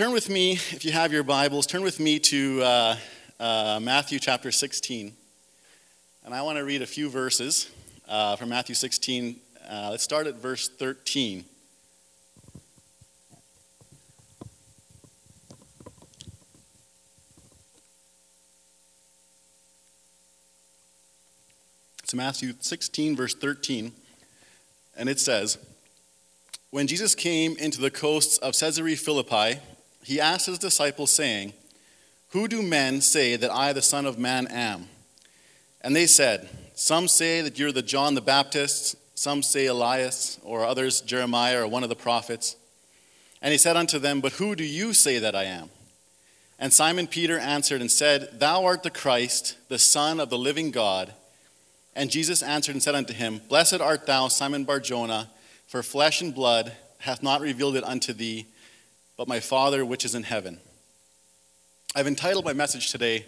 Turn with me, if you have your Bibles, turn with me to uh, uh, Matthew chapter 16. And I want to read a few verses uh, from Matthew 16. Uh, let's start at verse 13. It's Matthew 16, verse 13. And it says, When Jesus came into the coasts of Caesarea Philippi, he asked his disciples, saying, Who do men say that I, the Son of Man, am? And they said, Some say that you're the John the Baptist, some say Elias, or others Jeremiah or one of the prophets. And he said unto them, But who do you say that I am? And Simon Peter answered and said, Thou art the Christ, the Son of the living God. And Jesus answered and said unto him, Blessed art thou, Simon Barjona, for flesh and blood hath not revealed it unto thee, but my Father which is in heaven. I've entitled my message today,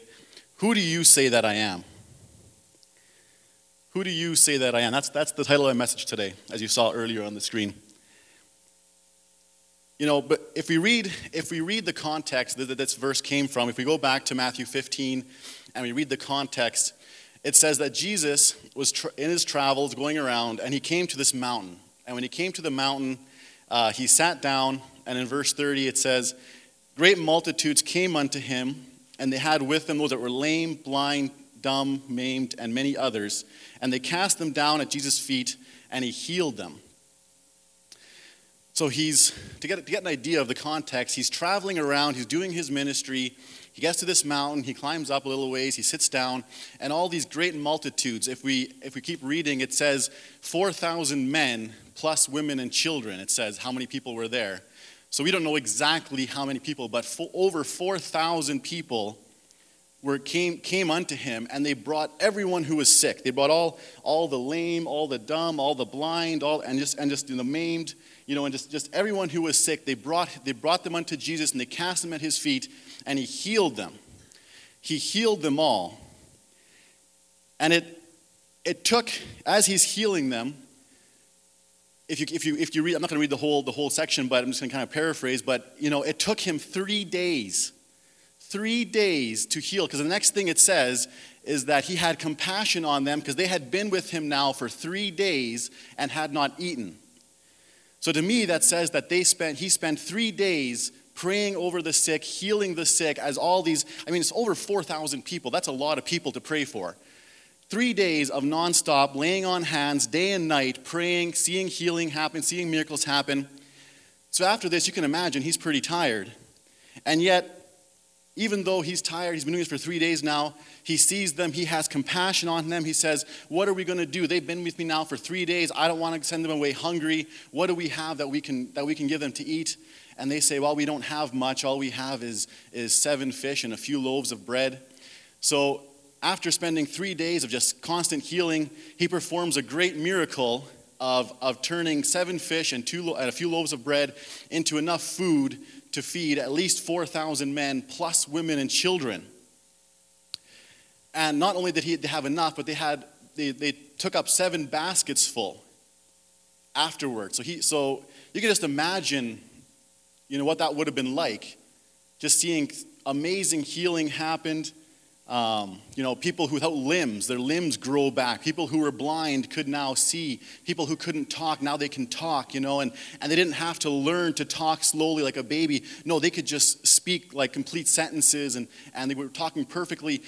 Who Do You Say That I Am? Who do you say that I am? That's, that's the title of my message today, as you saw earlier on the screen. You know, but if we read, if we read the context that this verse came from, if we go back to Matthew 15 and we read the context, it says that Jesus was tra- in his travels going around and he came to this mountain. And when he came to the mountain, uh, he sat down, and in verse 30 it says, Great multitudes came unto him, and they had with them those that were lame, blind, dumb, maimed, and many others. And they cast them down at Jesus' feet, and he healed them. So he's, to get, to get an idea of the context, he's traveling around, he's doing his ministry. He gets to this mountain, he climbs up a little ways, he sits down, and all these great multitudes, if we, if we keep reading, it says 4,000 men plus women and children. It says how many people were there. So we don't know exactly how many people, but for, over 4,000 people were, came, came unto him, and they brought everyone who was sick. They brought all, all the lame, all the dumb, all the blind, all, and just, and just the maimed, you know, and just, just everyone who was sick. They brought, they brought them unto Jesus, and they cast them at his feet, and he healed them. He healed them all. And it, it took, as he's healing them, if you, if you, if you read, I'm not going to read the whole, the whole section, but I'm just going to kind of paraphrase, but, you know, it took him three days three days to heal. Because the next thing it says is that he had compassion on them because they had been with him now for three days and had not eaten. So to me, that says that they spent, he spent three days praying over the sick, healing the sick, as all these, I mean, it's over 4,000 people. That's a lot of people to pray for. Three days of nonstop laying on hands, day and night, praying, seeing healing happen, seeing miracles happen. So after this, you can imagine he's pretty tired. And yet, even though he's tired, he's been doing this for three days now, he sees them, he has compassion on them. He says, What are we going to do? They've been with me now for three days. I don't want to send them away hungry. What do we have that we can, that we can give them to eat? And they say, Well, we don't have much. All we have is, is seven fish and a few loaves of bread. So, after spending three days of just constant healing, he performs a great miracle of, of turning seven fish and, two, and a few loaves of bread into enough food to feed at least 4,000 men, plus women and children. And not only did he have enough, but they, had, they, they took up seven baskets full afterwards. So, he, so you can just imagine you know, what that would have been like. Just seeing amazing healing happened um, you know, people who without limbs, their limbs grow back. People who were blind could now see. People who couldn't talk, now they can talk, you know, and, and they didn't have to learn to talk slowly like a baby. No, they could just speak like complete sentences and, and they were talking perfectly.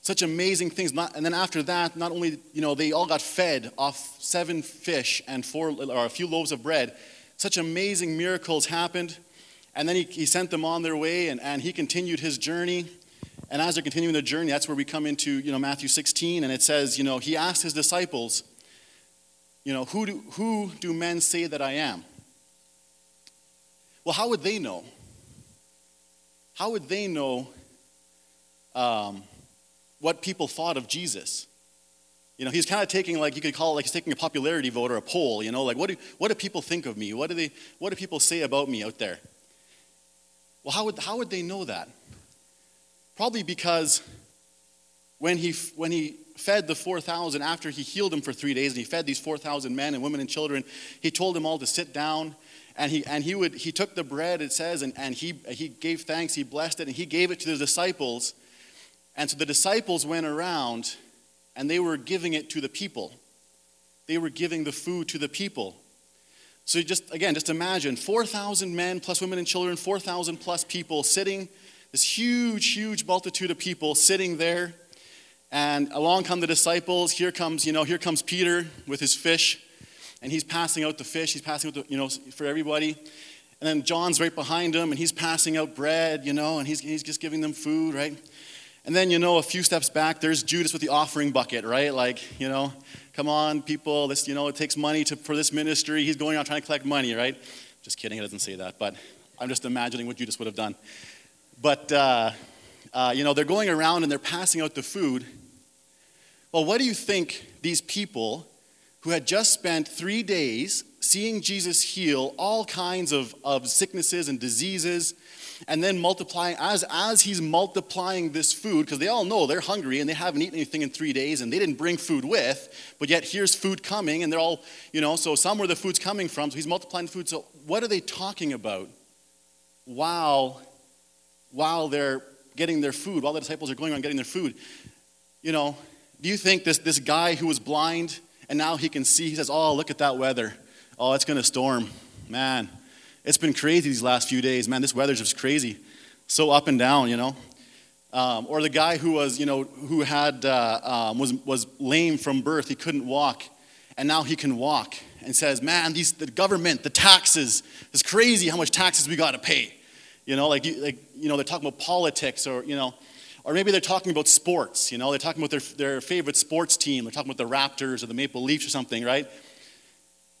Such amazing things. Not, and then after that, not only, you know, they all got fed off seven fish and four, or a few loaves of bread. Such amazing miracles happened. And then he, he sent them on their way and, and he continued his journey. And as they're continuing their journey, that's where we come into, you know, Matthew 16, and it says, you know, he asked his disciples, you know, who do, who do men say that I am? Well, how would they know? How would they know um, what people thought of Jesus? You know, he's kind of taking, like, you could call it like he's taking a popularity vote or a poll, you know, like, what do, what do people think of me? What do, they, what do people say about me out there? Well, how would, how would they know that? Probably because when he, when he fed the 4,000 after he healed them for three days and he fed these 4,000 men and women and children, he told them all to sit down And he, and he, would, he took the bread, it says, and, and he, he gave thanks, he blessed it, and he gave it to the disciples. And so the disciples went around and they were giving it to the people. They were giving the food to the people. So just again, just imagine 4,000 men plus women and children, 4,000 plus people sitting, this huge, huge multitude of people sitting there. And along come the disciples. Here comes, you know, here comes Peter with his fish, and he's passing out the fish. He's passing out, the, you know, for everybody. And then John's right behind him, and he's passing out bread, you know, and he's, he's just giving them food, right? And then, you know, a few steps back, there's Judas with the offering bucket, right? Like, you know, come on, people, this, you know, it takes money to, for this ministry. He's going out trying to collect money, right? Just kidding, he doesn't say that, but I'm just imagining what Judas would have done. But, uh, uh, you know, they're going around and they're passing out the food. Well, what do you think these people who had just spent three days seeing Jesus heal all kinds of, of sicknesses and diseases, and then multiplying, as, as he's multiplying this food, because they all know they're hungry and they haven't eaten anything in three days and they didn't bring food with, but yet here's food coming and they're all, you know, so somewhere the food's coming from, so he's multiplying the food. So what are they talking about while, while they're getting their food, while the disciples are going around getting their food? You know, do you think this, this guy who was blind and now he can see, he says, Oh, look at that weather. Oh, it's going to storm. Man, it's been crazy these last few days. Man, this weather's just crazy. So up and down, you know. Um, or the guy who was, you know, who had, uh, um, was, was lame from birth, he couldn't walk, and now he can walk and says, Man, these, the government, the taxes, it's crazy how much taxes we got to pay. You know, like, like, you know, they're talking about politics or, you know, or maybe they're talking about sports, you know, they're talking about their, their favorite sports team. They're talking about the Raptors or the Maple Leafs or something, right?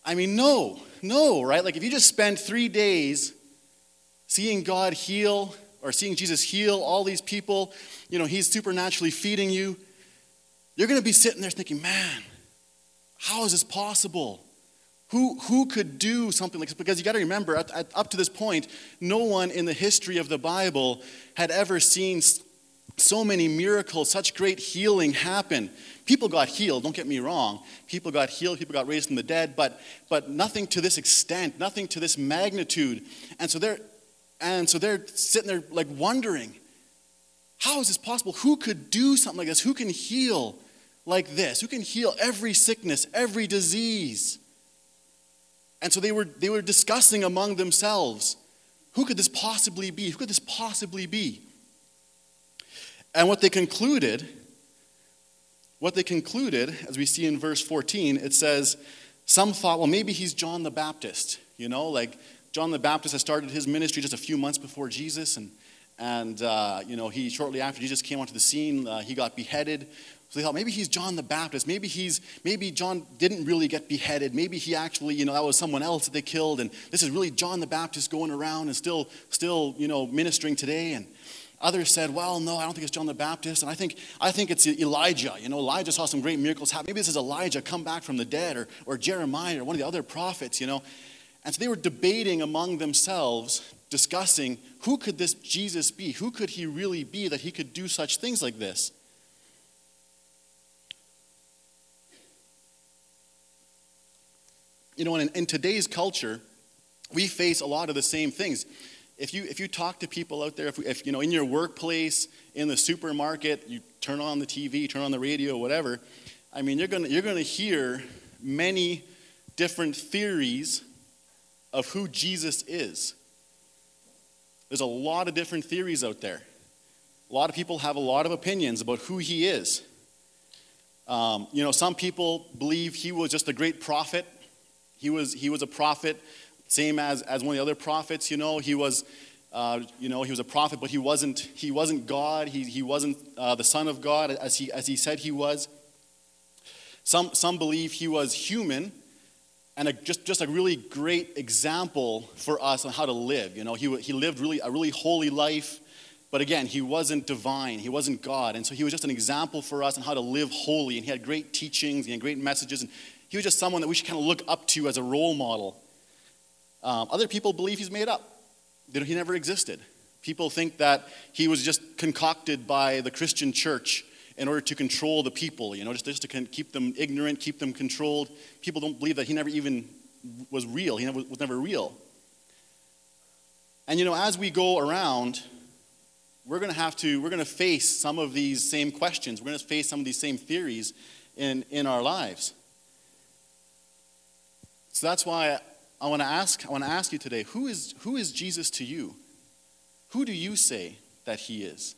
I mean, no, no, right? Like if you just spend three days seeing God heal or seeing Jesus heal all these people, you know, He's supernaturally feeding you, you're going to be sitting there thinking, man, how is this possible? Who, who could do something like this? Because you got to remember, at, at, up to this point, no one in the history of the Bible had ever seen so many miracles, such great healing happen. People got healed, don't get me wrong. People got healed, people got raised from the dead, but, but nothing to this extent, nothing to this magnitude. And so they're, and so they're sitting there like wondering, how is this possible? Who could do something like this? Who can heal like this? Who can heal every sickness, every disease? And so they were, they were discussing among themselves, who could this possibly be? Who could this possibly be? And what they concluded, what they concluded, as we see in verse 14, it says, some thought, well, maybe he's John the Baptist. You know, like John the Baptist had started his ministry just a few months before Jesus, and, and uh, you know, he shortly after Jesus came onto the scene, uh, he got beheaded. So they thought maybe he's John the Baptist. Maybe he's maybe John didn't really get beheaded. Maybe he actually, you know, that was someone else that they killed, and this is really John the Baptist going around and still, still, you know, ministering today. And Others said, well, no, I don't think it's John the Baptist. And I think, I think it's Elijah. You know, Elijah saw some great miracles happen. Maybe this is Elijah come back from the dead or, or Jeremiah or one of the other prophets, you know. And so they were debating among themselves, discussing who could this Jesus be? Who could he really be that he could do such things like this? You know, in, in today's culture, we face a lot of the same things if you, if you talk to people out there, if, if, you know, in your workplace, in the supermarket, you turn on the TV, turn on the radio, whatever, I mean, you're going you're gonna hear many different theories of who Jesus is. There's a lot of different theories out there. A lot of people have a lot of opinions about who he is. Um, you know, some people believe he was just a great prophet. He was, he was a prophet same as, as one of the other prophets, you know, he was, uh, you know, he was a prophet, but he wasn't, he wasn't God. He, he wasn't uh, the Son of God as he, as he said he was. Some, some believe he was human and a, just, just a really great example for us on how to live. You know, he, he lived really, a really holy life, but again, he wasn't divine. He wasn't God. And so he was just an example for us on how to live holy. And he had great teachings, and great messages. And he was just someone that we should kind of look up to as a role model. Um, other people believe he's made up, that he never existed. People think that he was just concocted by the Christian church in order to control the people, you know, just, just to keep them ignorant, keep them controlled. People don't believe that he never even was real, he never, was never real. And you know, as we go around, we're going to have to, we're going to face some of these same questions. We're going to face some of these same theories in, in our lives. So that's why I want to ask, I want to ask you today, who is, who is Jesus to you? Who do you say that he is?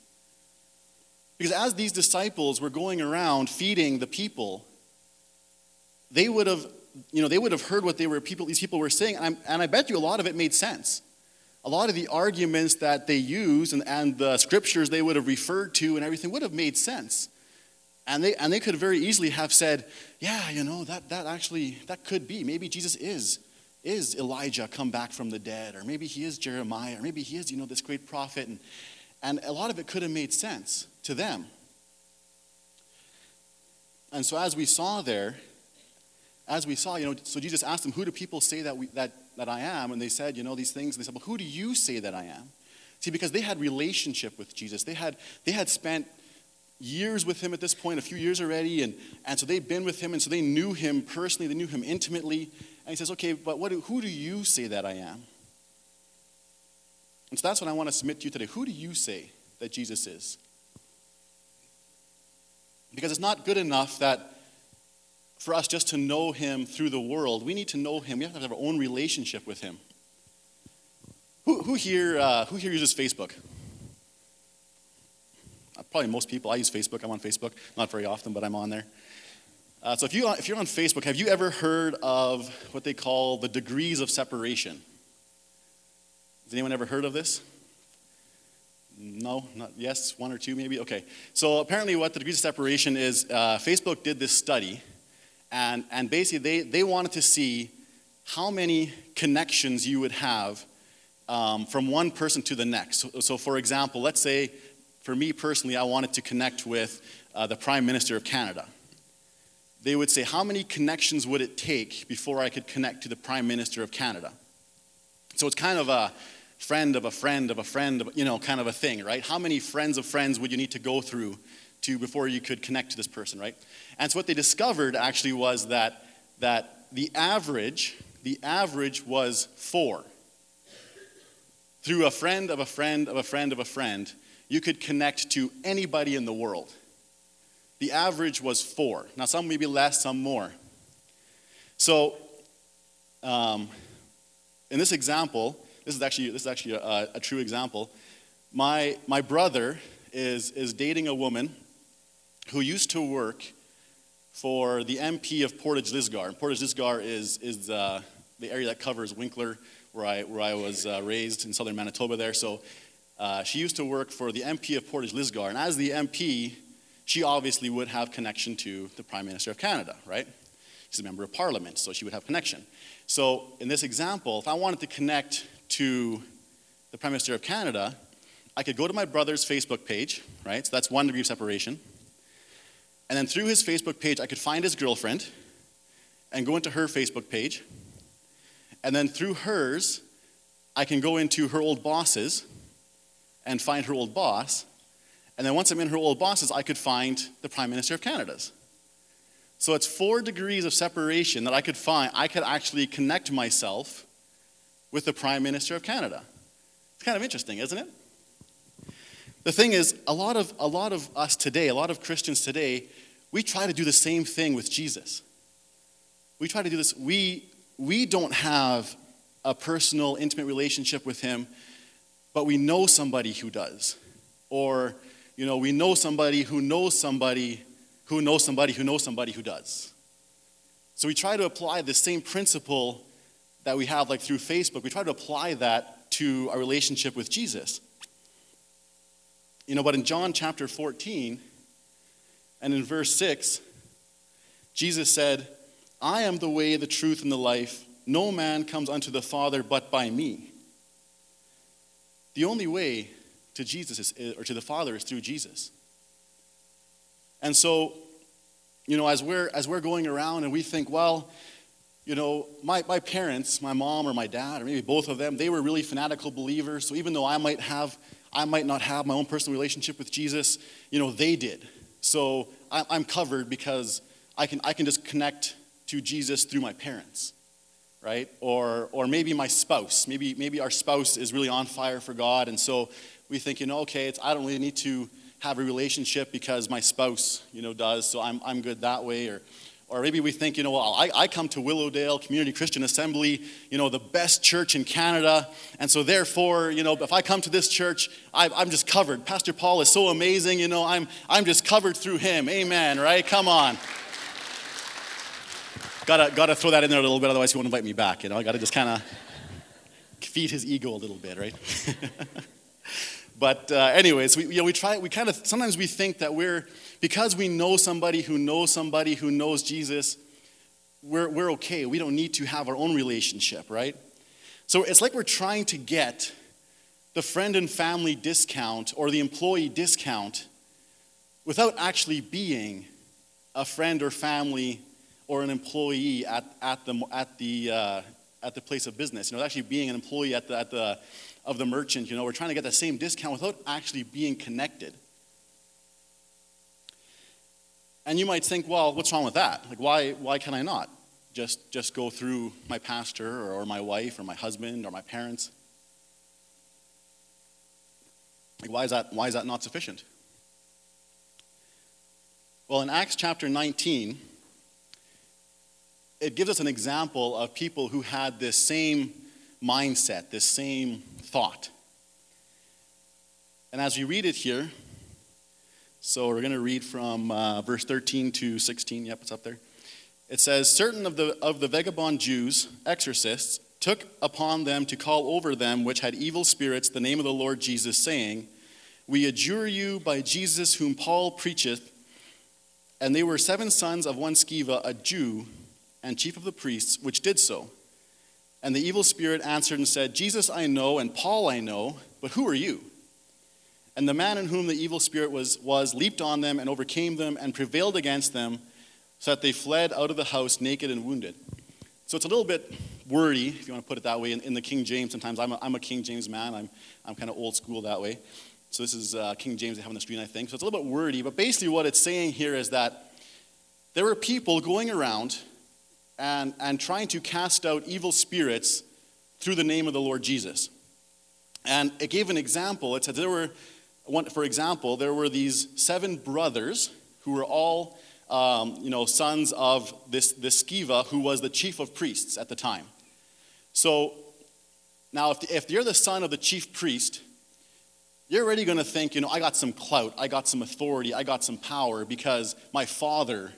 Because as these disciples were going around feeding the people, they would have, you know, they would have heard what they were people, these people were saying, and, and i bet you a lot of it made sense. A lot of the arguments that they used and, and the scriptures they would have referred to and everything would have made sense. And they, and they could very easily have said, yeah, you know, that, that actually, that could be. Maybe Jesus is, is Elijah come back from the dead, or maybe he is Jeremiah, or maybe he is, you know, this great prophet. And, and a lot of it could have made sense to them. And so as we saw there, as we saw, you know, so Jesus asked them, who do people say that, we, that, that I am? And they said, you know, these things. And they said, well, who do you say that I am? See, because they had relationship with Jesus. They had, they had spent years with him at this point, a few years already, and, and so they'd been with him, and so they knew him personally, they knew him intimately. And he says, Okay, but what do, who do you say that I am? And so that's what I want to submit to you today. Who do you say that Jesus is? Because it's not good enough that for us just to know him through the world. We need to know him. We have to have our own relationship with him. Who, who here, uh, who here uses Facebook? Probably most people. I use Facebook. I'm on Facebook. Not very often, but I'm on there. Uh, so if, you, if you're on Facebook, have you ever heard of what they call the degrees of separation? Has anyone ever heard of this? No, not yes, one or two maybe. Okay. So apparently, what the degrees of separation is, uh, Facebook did this study, and and basically they they wanted to see how many connections you would have um, from one person to the next. So, so, for example, let's say for me personally, I wanted to connect with uh, the Prime Minister of Canada. They would say, How many connections would it take before I could connect to the Prime Minister of Canada? So it's kind of a friend of a friend of a friend, of, you know, kind of a thing, right? How many friends of friends would you need to go through to before you could connect to this person, right? And so what they discovered actually was that, that the average, the average was four. Through a friend of a friend of a friend of a friend, you could connect to anybody in the world. The average was four. Now, some maybe less, some more. So, um, in this example, this is actually, this is actually a, a true example. My, my brother is, is dating a woman who used to work for the MP of Portage Lisgar. Portage Lisgar is, is uh, the area that covers Winkler, where I, where I was uh, raised in southern Manitoba there. So uh, she used to work for the MP of Portage Lisgar, and as the MP, she obviously would have connection to the Prime Minister of Canada, right? She's a member of Parliament, so she would have connection. So in this example, if I wanted to connect to the Prime Minister of Canada, I could go to my brother's Facebook page, right? So that's one degree of separation. And then through his Facebook page, I could find his girlfriend and go into her Facebook page. And then through hers, I can go into her old bosses and find her old boss. And then once I'm in her old boss's, I could find the Prime Minister of Canada's. So it's four degrees of separation that I could find. I could actually connect myself with the Prime Minister of Canada. It's kind of interesting, isn't it? The thing is, a lot of, a lot of us today, a lot of Christians today, we try to do the same thing with Jesus. We try to do this. We, we don't have a personal, intimate relationship with him but we know somebody who does. Or, you know, we know somebody who knows somebody who knows somebody who knows somebody who does. So we try to apply the same principle that we have, like through Facebook, we try to apply that to our relationship with Jesus. You know, but in John chapter 14 and in verse 6, Jesus said, I am the way, the truth, and the life. No man comes unto the Father but by me. The only way to Jesus is, eh, or to the Father is through Jesus. And so, you know, as we're as we're going around and we think, well, you know, my, my parents, my mom or my dad, or maybe both of them, they were really fanatical believers. So even though I might have, I might not have my own personal relationship with Jesus, you know, they did. So I'm covered because I can, I can just connect to Jesus through my parents. Right? Or, or maybe my spouse. Maybe, maybe our spouse is really on fire for God, and so we think, you know, okay, it's, I don't really need to have a relationship because my spouse, you know, does, so I'm, I'm good that way. Or, or maybe we think, you know, well, I, I come to Willowdale Community Christian Assembly, you know, the best church in Canada. And so therefore, you know, if I come to this church, I, I'm just covered. Pastor Paul is so amazing, you know, I'm, I'm just covered through him. Amen, right? Come on. Gotta, gotta throw that in there a little bit, otherwise he won't invite me back, you know. I gotta just kind of feed his ego a little bit, right? but uh, anyways, we, you know, we try, we kind of, sometimes we think that we're, because we know somebody who knows somebody who knows Jesus, we're, we're okay. We don't need to have our own relationship, right? So it's like we're trying to get the friend and family discount or the employee discount without actually being a friend or family or an employee at, at, the, at, the, uh, at the place of business. You know, actually being an employee at the, at the, of the merchant, you know, we're trying to get the same discount without actually being connected. And you might think, well, what's wrong with that? Like, why, why can I not just, just go through my pastor or, or my wife or my husband or my parents? Like, why is that, why is that not sufficient? Well, in Acts chapter 19, it gives us an example of people who had this same mindset, this same thought. And as we read it here, so we're going to read from uh, verse 13 to 16. Yep, it's up there. It says, Certain of the, of the vagabond Jews, exorcists, took upon them to call over them which had evil spirits the name of the Lord Jesus, saying, We adjure you by Jesus whom Paul preacheth. And they were seven sons of one Sceva, a Jew, and chief of the priests, which did so. And the evil spirit answered and said, Jesus I know, and Paul I know, but who are you? And the man in whom the evil spirit was, was leaped on them and overcame them and prevailed against them, so that they fled out of the house naked and wounded. So it's a little bit wordy, if you want to put it that way, in, in the King James. Sometimes I'm a, I'm a King James man, I'm, I'm kind of old school that way. So this is uh, King James they have on the screen, I think. So it's a little bit wordy, but basically what it's saying here is that there were people going around and, and trying to cast out evil spirits through the name of the Lord Jesus. And it gave an example. It said there were one, for example, there were these seven brothers who were all, um, you know, sons of this, this Sceva, who was the chief of priests at the time. So now, if, if you're the son of the chief priest, you're already going to think, you know, I got some clout, I got some authority, I got some power because my father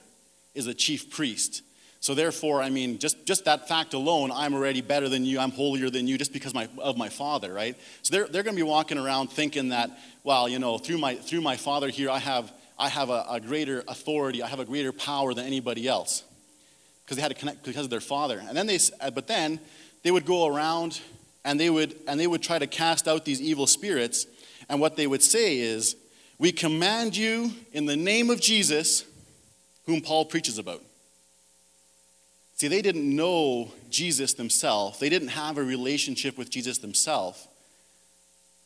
is a chief priest. So therefore, I mean, just, just that fact alone, I'm already better than you, I'm holier than you, just because my, of my father, right? So they're, they're going to be walking around thinking that, well, you know, through my, through my father here, I have, I have a, a greater authority, I have a greater power than anybody else. Because they had to connect because of their father. And then they, uh, but then they would go around and they would, and they would try to cast out these evil spirits. And what they would say is, we command you in the name of Jesus, whom Paul preaches about. See, they didn't know Jesus themselves, they didn't have a relationship with Jesus themselves.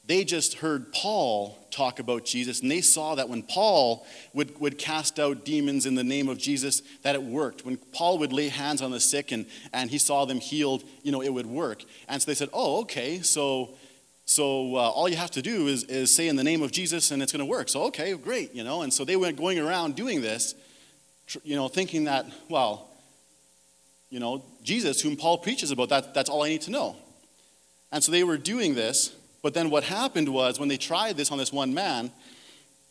They just heard Paul talk about Jesus, and they saw that when Paul would, would cast out demons in the name of Jesus, that it worked. When Paul would lay hands on the sick and, and he saw them healed, you know, it would work. And so they said, oh, okay, so, so uh, all you have to do is, is say in the name of Jesus and it's going to work. So, okay, great, you know. And so they went going around doing this, you know, thinking that, well, you know, Jesus, whom Paul preaches about, that, that's all I need to know. And so they were doing this, but then what happened was when they tried this on this one man,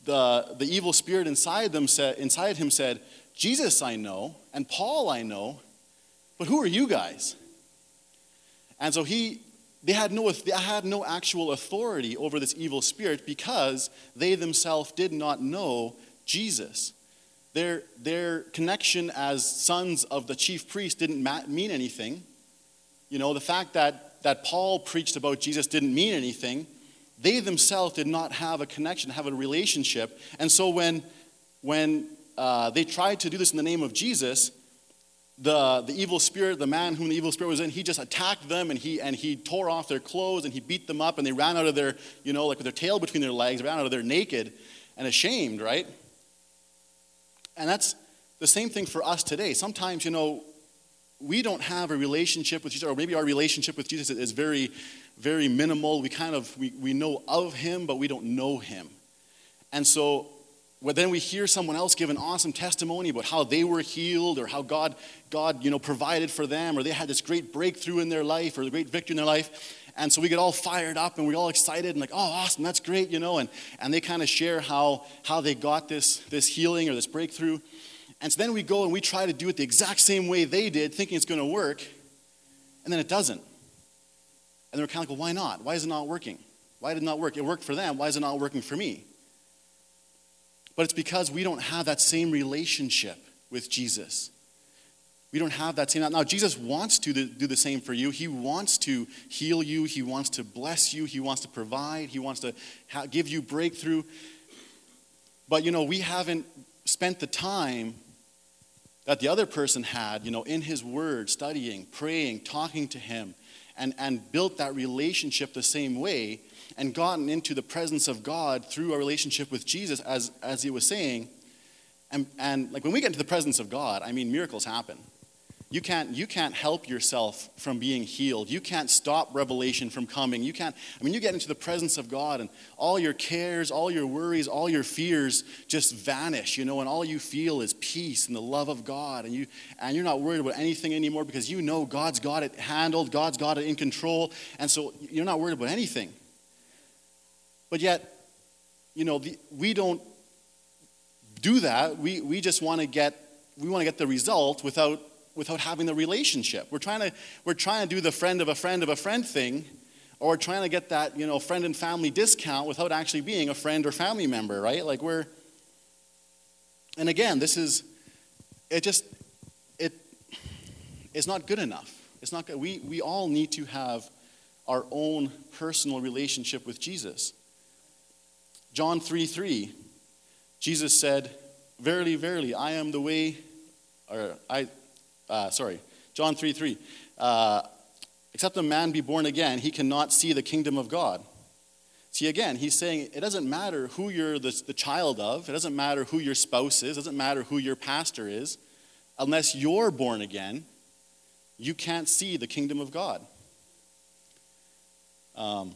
the, the evil spirit inside, them said, inside him said, Jesus I know, and Paul I know, but who are you guys? And so he, they had no, they had no actual authority over this evil spirit because they themselves did not know Jesus. Their, their connection as sons of the chief priest didn't mean anything. You know, the fact that, that Paul preached about Jesus didn't mean anything. They themselves did not have a connection, have a relationship. And so when, when uh, they tried to do this in the name of Jesus, the, the evil spirit, the man whom the evil spirit was in, he just attacked them and he, and he tore off their clothes and he beat them up and they ran out of their, you know, like with their tail between their legs, ran out of there naked and ashamed, right? And that's the same thing for us today. Sometimes, you know, we don't have a relationship with Jesus, or maybe our relationship with Jesus is very, very minimal. We kind of we, we know of him, but we don't know him. And so well, then we hear someone else give an awesome testimony about how they were healed or how God, God you know, provided for them or they had this great breakthrough in their life or a great victory in their life. And so we get all fired up and we're all excited and like, oh, awesome, that's great, you know. And, and they kind of share how, how they got this, this healing or this breakthrough. And so then we go and we try to do it the exact same way they did, thinking it's going to work, and then it doesn't. And they're kind of like, well, why not? Why is it not working? Why did it not work? It worked for them. Why is it not working for me? But it's because we don't have that same relationship with Jesus. We don't have that same. Now, Jesus wants to do the same for you. He wants to heal you. He wants to bless you. He wants to provide. He wants to give you breakthrough. But, you know, we haven't spent the time that the other person had, you know, in his word, studying, praying, talking to him, and, and built that relationship the same way and gotten into the presence of God through a relationship with Jesus, as, as he was saying. And, and like when we get into the presence of God, I mean, miracles happen. You can't, you can't help yourself from being healed. You can't stop revelation from coming. You can't, I mean, you get into the presence of God and all your cares, all your worries, all your fears just vanish, you know, and all you feel is peace and the love of God. And, you, and you're not worried about anything anymore because you know God's got it handled, God's got it in control. And so you're not worried about anything. But yet, you know, the, we don't do that. We, we just want to get, we want to get the result without without having the relationship. We're trying to, we're trying to do the friend of a friend of a friend thing, or trying to get that, you know, friend and family discount without actually being a friend or family member, right? Like we're, and again, this is, it just, it, it's not good enough. It's not good. We, we all need to have our own personal relationship with Jesus. John 3 3, Jesus said, Verily, verily, I am the way, or I, uh, sorry, John 3 3. Uh, Except a man be born again, he cannot see the kingdom of God. See, again, he's saying it doesn't matter who you're the, the child of, it doesn't matter who your spouse is, it doesn't matter who your pastor is. Unless you're born again, you can't see the kingdom of God. Um,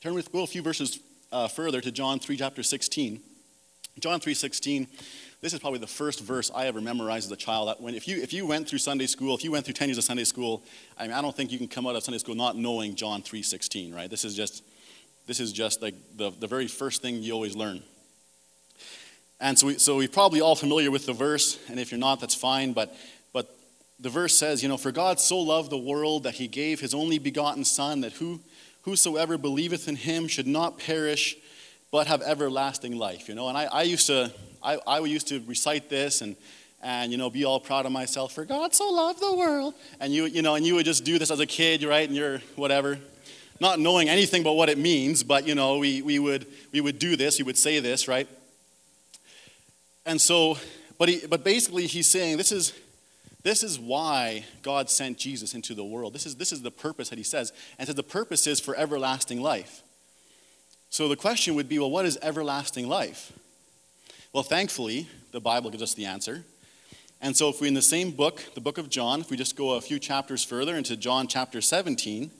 turn with go a few verses uh, further to John 3, chapter 16. John 3:16, this is probably the first verse I ever memorized as a child. When, if, you, if you went through Sunday school, if you went through 10 years of Sunday school, I, mean, I don't think you can come out of Sunday school not knowing John 3:16, right? This is just, this is just like the, the very first thing you always learn. And so, we, so we're probably all familiar with the verse, and if you're not, that's fine. But, but the verse says, you know, for God so loved the world that he gave his only begotten Son, that who, whosoever believeth in him should not perish, but have everlasting life, you know. And I, I used to, I, I used to recite this and, and, you know, be all proud of myself for God so loved the world. And you, you know, and you would just do this as a kid, right? And you're whatever, not knowing anything but what it means, but, you know, we, we, would, we would do this, we would say this, right? And so, but, he, but basically he's saying this is, this is why God sent Jesus into the world. This is, this is the purpose that he says. And so the purpose is for everlasting life. So the question would be well, what is everlasting life? Well, thankfully, the Bible gives us the answer. And so, if we in the same book, the book of John, if we just go a few chapters further into John chapter 17,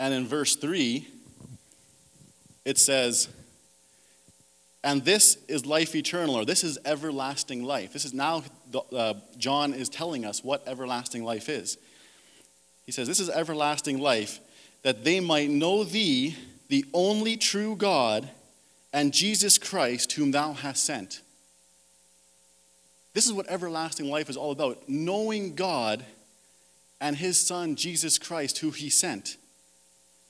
and in verse 3, it says, And this is life eternal, or this is everlasting life. This is now, uh, John is telling us what everlasting life is. He says, This is everlasting life, that they might know thee, the only true God, and Jesus Christ, whom thou hast sent. This is what everlasting life is all about knowing God and his Son, Jesus Christ, who he sent.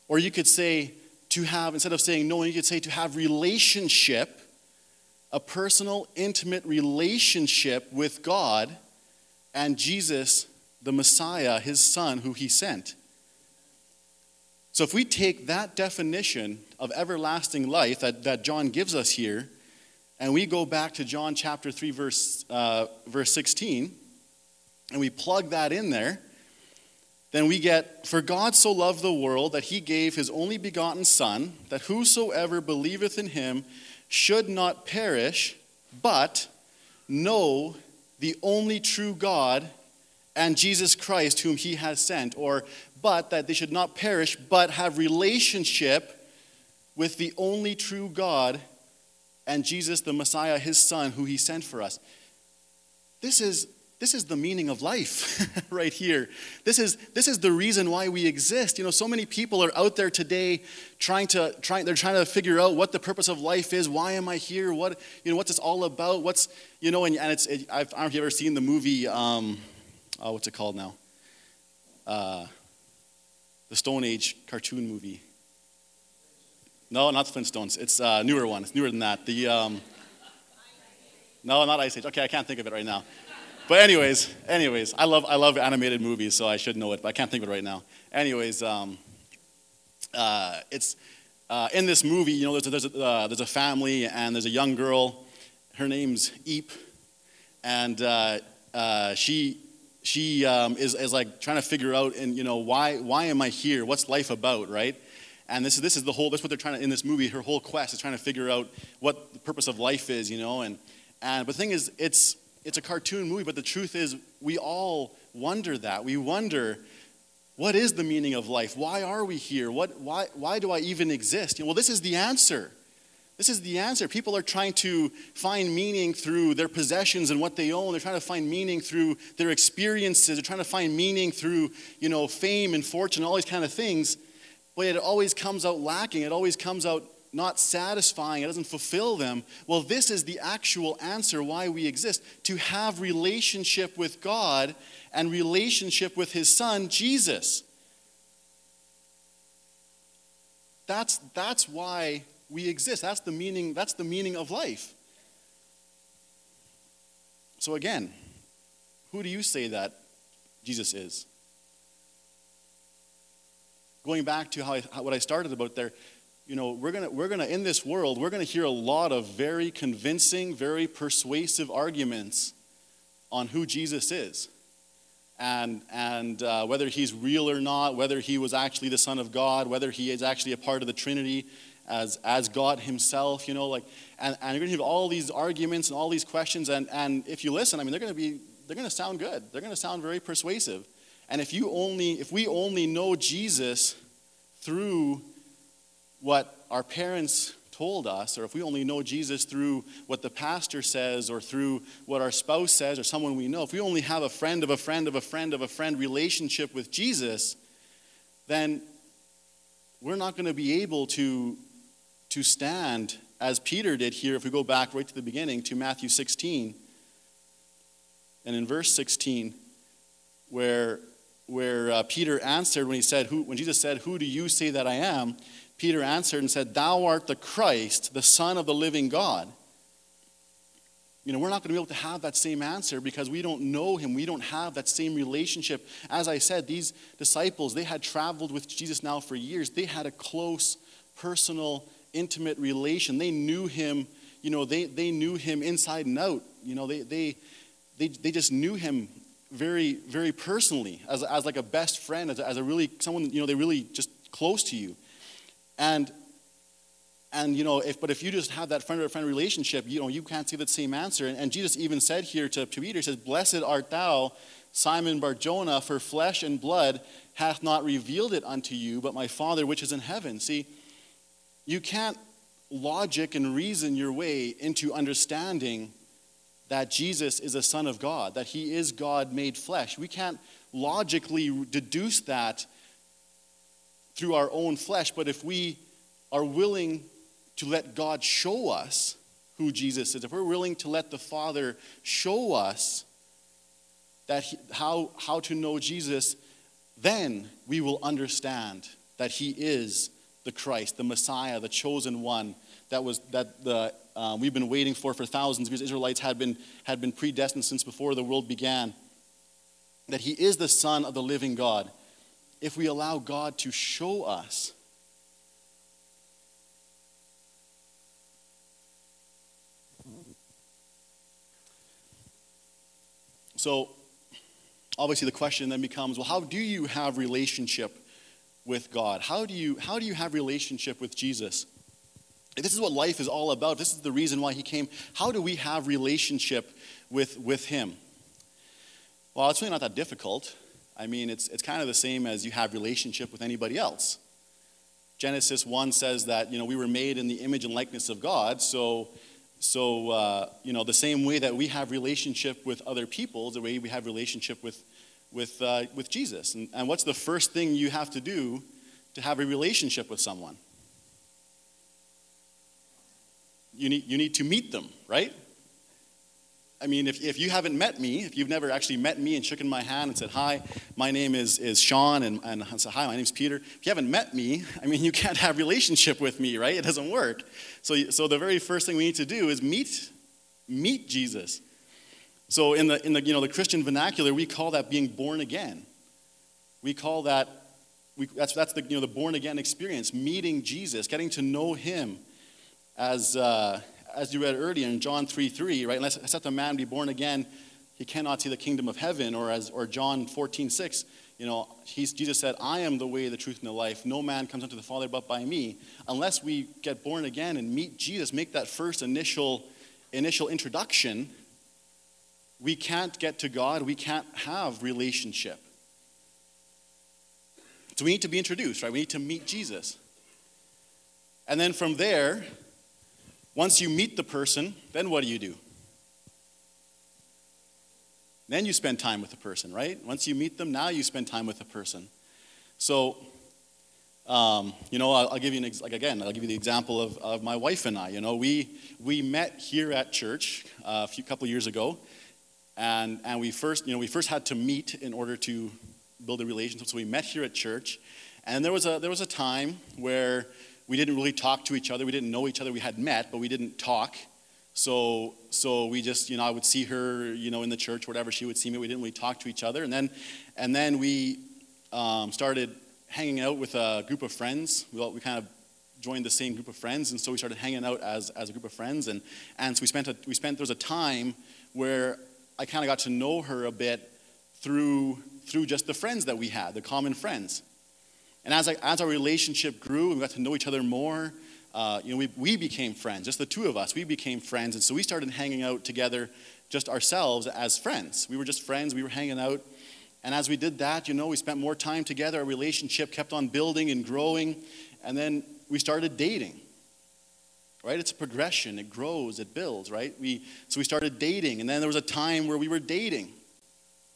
Or you could say, to have, instead of saying knowing, you could say to have relationship, a personal, intimate relationship with God and Jesus, the Messiah, his Son, who he sent. So if we take that definition of everlasting life that, that John gives us here, and we go back to John chapter 3, verse, uh, verse 16, and we plug that in there, then we get, For God so loved the world that he gave his only begotten Son, that whosoever believeth in him should not perish, but know the only true God and Jesus Christ, whom he has sent. Or, but that they should not perish, but have relationship with the only true God and Jesus, the Messiah, his son, who he sent for us. This is this is the meaning of life right here. This is, this is the reason why we exist. You know, so many people are out there today trying to, trying, they're trying to figure out what the purpose of life is. Why am I here? What, you know, what's this all about? What's, you know, and, and it's, it, I don't know if you've ever seen the movie, um, oh, what's it called now? Uh, the Stone Age cartoon movie. No, not the Flintstones. It's a newer one. It's newer than that. The, um, no, not Ice Age. Okay, I can't think of it right now. But anyways, anyways, I love I love animated movies, so I should know it, but I can't think of it right now. Anyways, um, uh, it's uh, in this movie. You know, there's a, there's a, uh, there's a family and there's a young girl. Her name's Eep, and uh, uh, she she um, is is like trying to figure out and you know why why am I here? What's life about, right? And this is this is the whole. That's what they're trying to in this movie. Her whole quest is trying to figure out what the purpose of life is, you know. And and but the thing is, it's it's a cartoon movie, but the truth is, we all wonder that. We wonder, what is the meaning of life? Why are we here? What, why, why do I even exist? You know, well, this is the answer. This is the answer. People are trying to find meaning through their possessions and what they own. They're trying to find meaning through their experiences. They're trying to find meaning through, you know, fame and fortune, all these kind of things. But it always comes out lacking. It always comes out not satisfying, it doesn't fulfill them. Well, this is the actual answer why we exist to have relationship with God and relationship with his son Jesus. That's, that's why we exist. That's the meaning, that's the meaning of life. So again, who do you say that Jesus is? Going back to how, I, how what I started about there, you know, we're going to, we're going to, in this world, we're going to hear a lot of very convincing, very persuasive arguments on who Jesus is. And, and uh, whether he's real or not, whether he was actually the Son of God, whether he is actually a part of the Trinity as, as God himself, you know, like, and, and you're going to have all these arguments and all these questions. And, and if you listen, I mean, they're going to be, they're going to sound good. They're going to sound very persuasive. And if you only, if we only know Jesus through what our parents told us, or if we only know Jesus through what the pastor says, or through what our spouse says, or someone we know, if we only have a friend of a friend of a friend of a friend relationship with Jesus, then we're not going to be able to, to stand as Peter did here, if we go back right to the beginning to Matthew 16. And in verse 16, where, where uh, Peter answered when he said, who, when Jesus said, Who do you say that I am? Peter answered and said, Thou art the Christ, the Son of the living God. You know, we're not going to be able to have that same answer because we don't know him. We don't have that same relationship. As I said, these disciples, they had traveled with Jesus now for years. They had a close, personal, intimate relation. They knew him, you know, they, they knew him inside and out. You know, they, they, they, they just knew him very, very personally as, as like a best friend, as a, as a really, someone, you know, they really just close to you. And and you know, if but if you just have that friend to friend relationship, you know, you can't see the same answer. And, and Jesus even said here to, to Peter, he says, Blessed art thou, Simon Barjona, for flesh and blood hath not revealed it unto you, but my Father which is in heaven. See, you can't logic and reason your way into understanding that Jesus is a Son of God, that He is God made flesh. We can't logically deduce that through our own flesh, but if we are willing to let God show us who Jesus is, if we're willing to let the Father show us that he, how, how to know Jesus, then we will understand that He is the Christ, the Messiah, the chosen one that was that the uh, we've been waiting for for thousands because Israelites had been had been predestined since before the world began. That He is the Son of the living God if we allow God to show us So, obviously, the question then becomes well, how do you have relationship with God? How do you, how do you have relationship with Jesus? If this is what life is all about, this is the reason why he came, how do we have relationship with, with him? Well, it's really not that difficult. I mean, it's, it's kind of the same as you have relationship with anybody else. Genesis 1 says that, you know, we were made in the image and likeness of God, so, so uh, you know, the same way that we have relationship with other people, the way we have relationship with, with, uh, with Jesus. And, and what's the first thing you have to do to have a relationship with someone? You need, you need to meet them, right? I mean, if, if you haven't met me, if you've never actually met me and shaken my hand and said, Hi, my name is, is Sean, and, and I said, Hi, my name's Peter. If you haven't met me, I mean, you can't have relationship with me, right? It doesn't work. So, so the very first thing we need to do is meet, meet Jesus. So in the, in the, you know, the Christian vernacular, we call that being born again. We call that, we, that's, that's the, you know, the born again experience, meeting Jesus, getting to know him as, uh, as you read earlier in John 3 3, right? Unless except a man be born again, he cannot see the kingdom of heaven. Or as or John 14 6, you know, Jesus said, I am the way, the truth, and the life. No man comes unto the Father but by me. Unless we get born again and meet Jesus, make that first initial initial introduction, we can't get to God, we can't have relationship. So we need to be introduced, right? We need to meet Jesus. And then from there, once you meet the person, then what do you do? Then you spend time with the person, right? Once you meet them, now you spend time with the person. So, um, you know, I'll, I'll, give you an ex- like again. I'll give you the example of, of my wife and I. You know, we we met here at church uh, a few couple years ago, and and we first you know we first had to meet in order to build a relationship. So we met here at church, and there was a there was a time where we didn't really talk to each other. We didn't know each other. We had met, but we didn't talk. So, so we just, you know, I would see her, you know, in the church, whatever. She would see me. We didn't really talk to each other. And then, and then we um, started hanging out with a group of friends. We, we kind of joined the same group of friends, and so we started hanging out as, as a group of friends. And, and so we spent, a, we spent, there was a time where I kind of got to know her a bit through, through just the friends that we had, the common friends. And as, I, as our relationship grew we got to know each other more, uh, you know, we, we became friends, just the two of us. We became friends. And so we started hanging out together just ourselves as friends. We were just friends, we were hanging out. And as we did that, you know, we spent more time together. Our relationship kept on building and growing. And then we started dating. Right? It's a progression. It grows, it builds, right? We, so we started dating. And then there was a time where we were dating.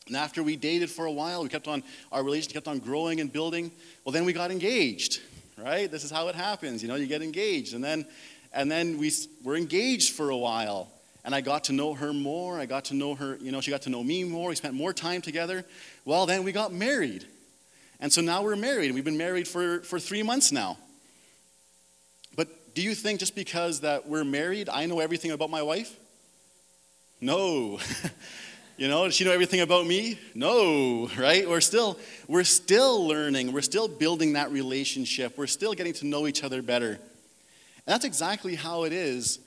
And after we dated for a while, we kept on, our relationship kept on growing and building. Well, then we got engaged, right? This is how it happens. You know, you get engaged. And then, and then we were engaged for a while. And I got to know her more. I got to know her, you know, she got to know me more. We spent more time together. Well, then we got married. And so now we're married. We've been married for, for three months now. Do you think just because that we're married, I know everything about my wife? No. You know, does she know everything about me? No, right? We're still, we're still learning. We're still building that relationship. We're still getting to know each other better. And that's exactly how it is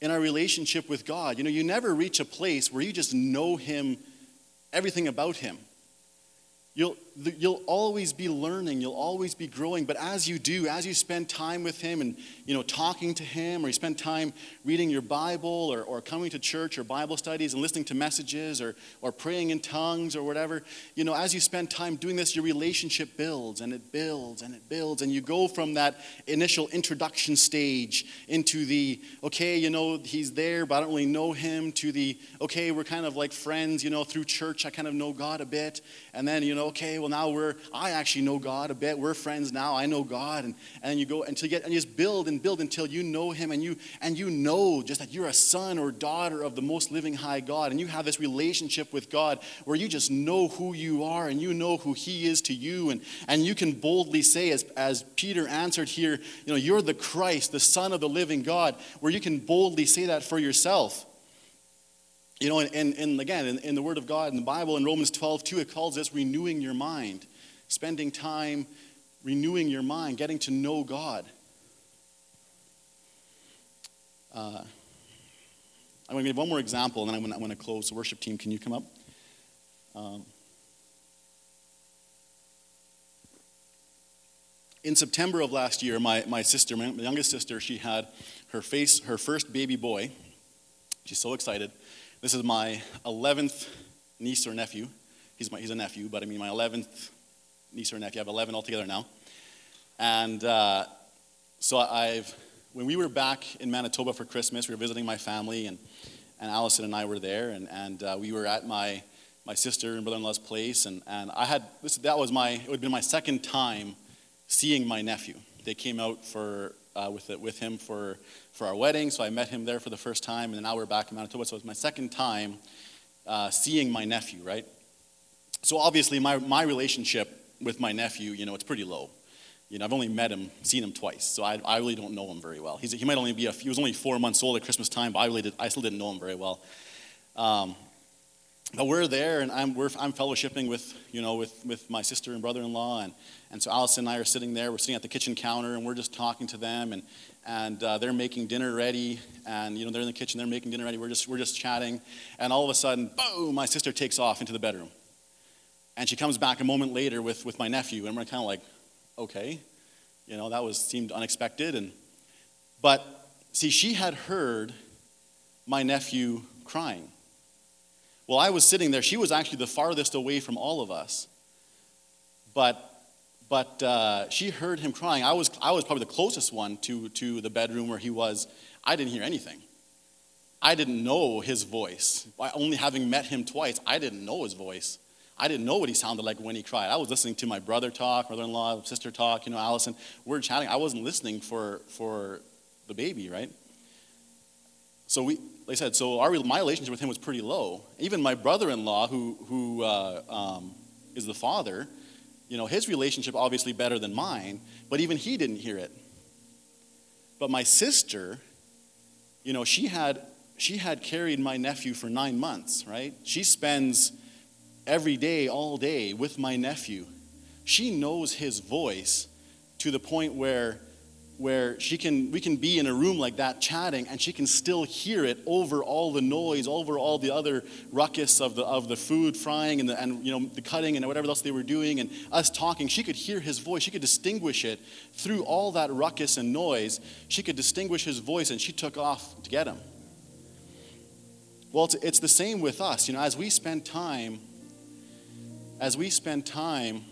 in our relationship with God. You know, you never reach a place where you just know Him, everything about Him. You'll, you'll always be learning, you'll always be growing, but as you do, as you spend time with Him and you know, talking to Him, or you spend time reading your Bible, or, or coming to church or Bible studies and listening to messages, or, or praying in tongues, or whatever, you know, as you spend time doing this, your relationship builds and it builds and it builds, and you go from that initial introduction stage into the, okay, you know, He's there, but I don't really know Him, to the, okay, we're kind of like friends, you know, through church, I kind of know God a bit, and then, you know, okay, well, now we're, I actually know God a bit. We're friends now. I know God. And, and you go until you get, and you just build and build until you know Him and you, and you know just that you're a son or daughter of the most living high God. And you have this relationship with God where you just know who you are and you know who He is to you. And, and you can boldly say, as, as Peter answered here, you know, you're the Christ, the Son of the living God, where you can boldly say that for yourself. You know, and, and, again, in, in, the Word of God, in the Bible, in Romans 12, 2, it calls this renewing your mind, spending time renewing your mind, getting to know God. Uh, I'm going to give one more example, and then I'm going to, close. The worship team, can you come up? Um, in September of last year, my, my sister, my youngest sister, she had her face, her first baby boy. She's so excited. This is my 11th niece or nephew. He's, my, he's a nephew, but I mean my 11th niece or nephew. I have 11 altogether now. And uh, so I've, when we were back in Manitoba for Christmas, we were visiting my family, and, and Allison and I were there, and, and uh, we were at my, my sister and brother-in-law's place, and, and I had, this, that was my, it would have been my second time seeing my nephew. They came out for, uh, with, it, with him for, for our wedding, so I met him there for the first time, and now we're back in Manitoba, so it was my second time uh, seeing my nephew, right? So obviously, my, my relationship with my nephew, you know, it's pretty low. You know, I've only met him, seen him twice, so I, I really don't know him very well. He's, he might only be a, he was only four months old at Christmas time, but I really did, I still didn't know him very well. Um, but we're there, and I'm, we're, I'm fellowshipping with, you know, with, with my sister and brother-in-law, and, and so Allison and I are sitting there. We're sitting at the kitchen counter, and we're just talking to them, and, and uh, they're making dinner ready, and you know they're in the kitchen, they're making dinner ready. We're just, we're just chatting, and all of a sudden, boom! My sister takes off into the bedroom, and she comes back a moment later with, with my nephew, and we're kind of like, okay, you know, that was seemed unexpected, and but see, she had heard my nephew crying. Well, I was sitting there. She was actually the farthest away from all of us. But, but uh, she heard him crying. I was, I was probably the closest one to, to the bedroom where he was. I didn't hear anything. I didn't know his voice. Only having met him twice, I didn't know his voice. I didn't know what he sounded like when he cried. I was listening to my brother talk, brother in law, sister talk, you know, Allison. We're chatting. I wasn't listening for, for the baby, right? So we, like I said, so our, my relationship with him was pretty low. Even my brother-in-law, who, who uh, um, is the father, you know, his relationship obviously better than mine, but even he didn't hear it. But my sister, you know, she had, she had carried my nephew for nine months, right? She spends every day, all day with my nephew. She knows his voice to the point where where she can we can be in a room like that chatting and she can still hear it over all the noise over all the other ruckus of the of the food frying and the and you know the cutting and whatever else they were doing and us talking. She could hear his voice. She could distinguish it through all that ruckus and noise. She could distinguish his voice and she took off to get him. Well it's, it's the same with us. You know as we spend time as we spend time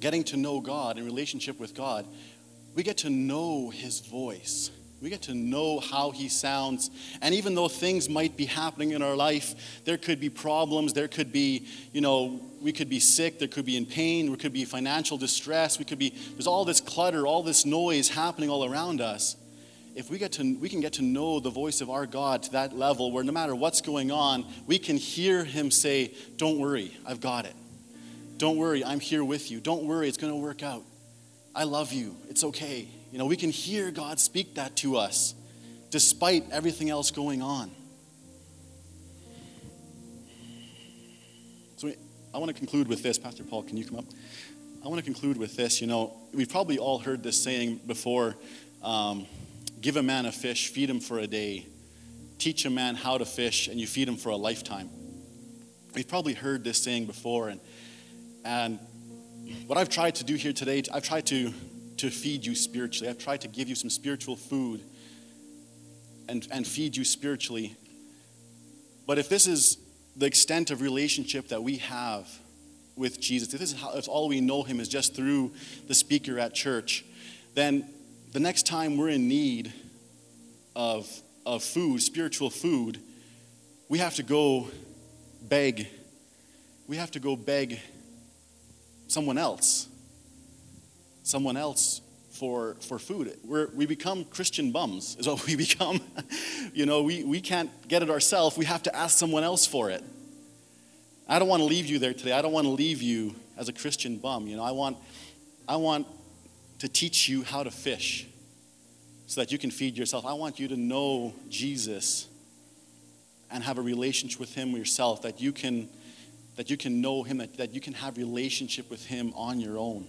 getting to know God in relationship with God we get to know his voice. We get to know how he sounds. And even though things might be happening in our life, there could be problems, there could be, you know, we could be sick, there could be in pain, there could be financial distress, we could be, there's all this clutter, all this noise happening all around us. If we get to, we can get to know the voice of our God to that level where no matter what's going on, we can hear him say, Don't worry, I've got it. Don't worry, I'm here with you. Don't worry, it's going to work out. I love you. It's okay. You know, we can hear God speak that to us despite everything else going on. So I want to conclude with this. Pastor Paul, can you come up? I want to conclude with this. You know, we've probably all heard this saying before um, give a man a fish, feed him for a day. Teach a man how to fish, and you feed him for a lifetime. We've probably heard this saying before, and, and what I've tried to do here today, I've tried to, to feed you spiritually. I've tried to give you some spiritual food and, and feed you spiritually. But if this is the extent of relationship that we have with Jesus, if this is how, if all we know him is just through the speaker at church, then the next time we're in need of, of food, spiritual food, we have to go beg. We have to go beg someone else. Someone else for, for food. We're, we become Christian bums, is what we become. you know, we, we can't get it ourselves. We have to ask someone else for it. I don't want to leave you there today. I don't want to leave you as a Christian bum. You know, I want, I want to teach you how to fish so that you can feed yourself. I want you to know Jesus and have a relationship with Him yourself that you can that you can know him, that, that you can have relationship with him on your own.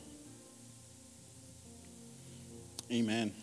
Amen.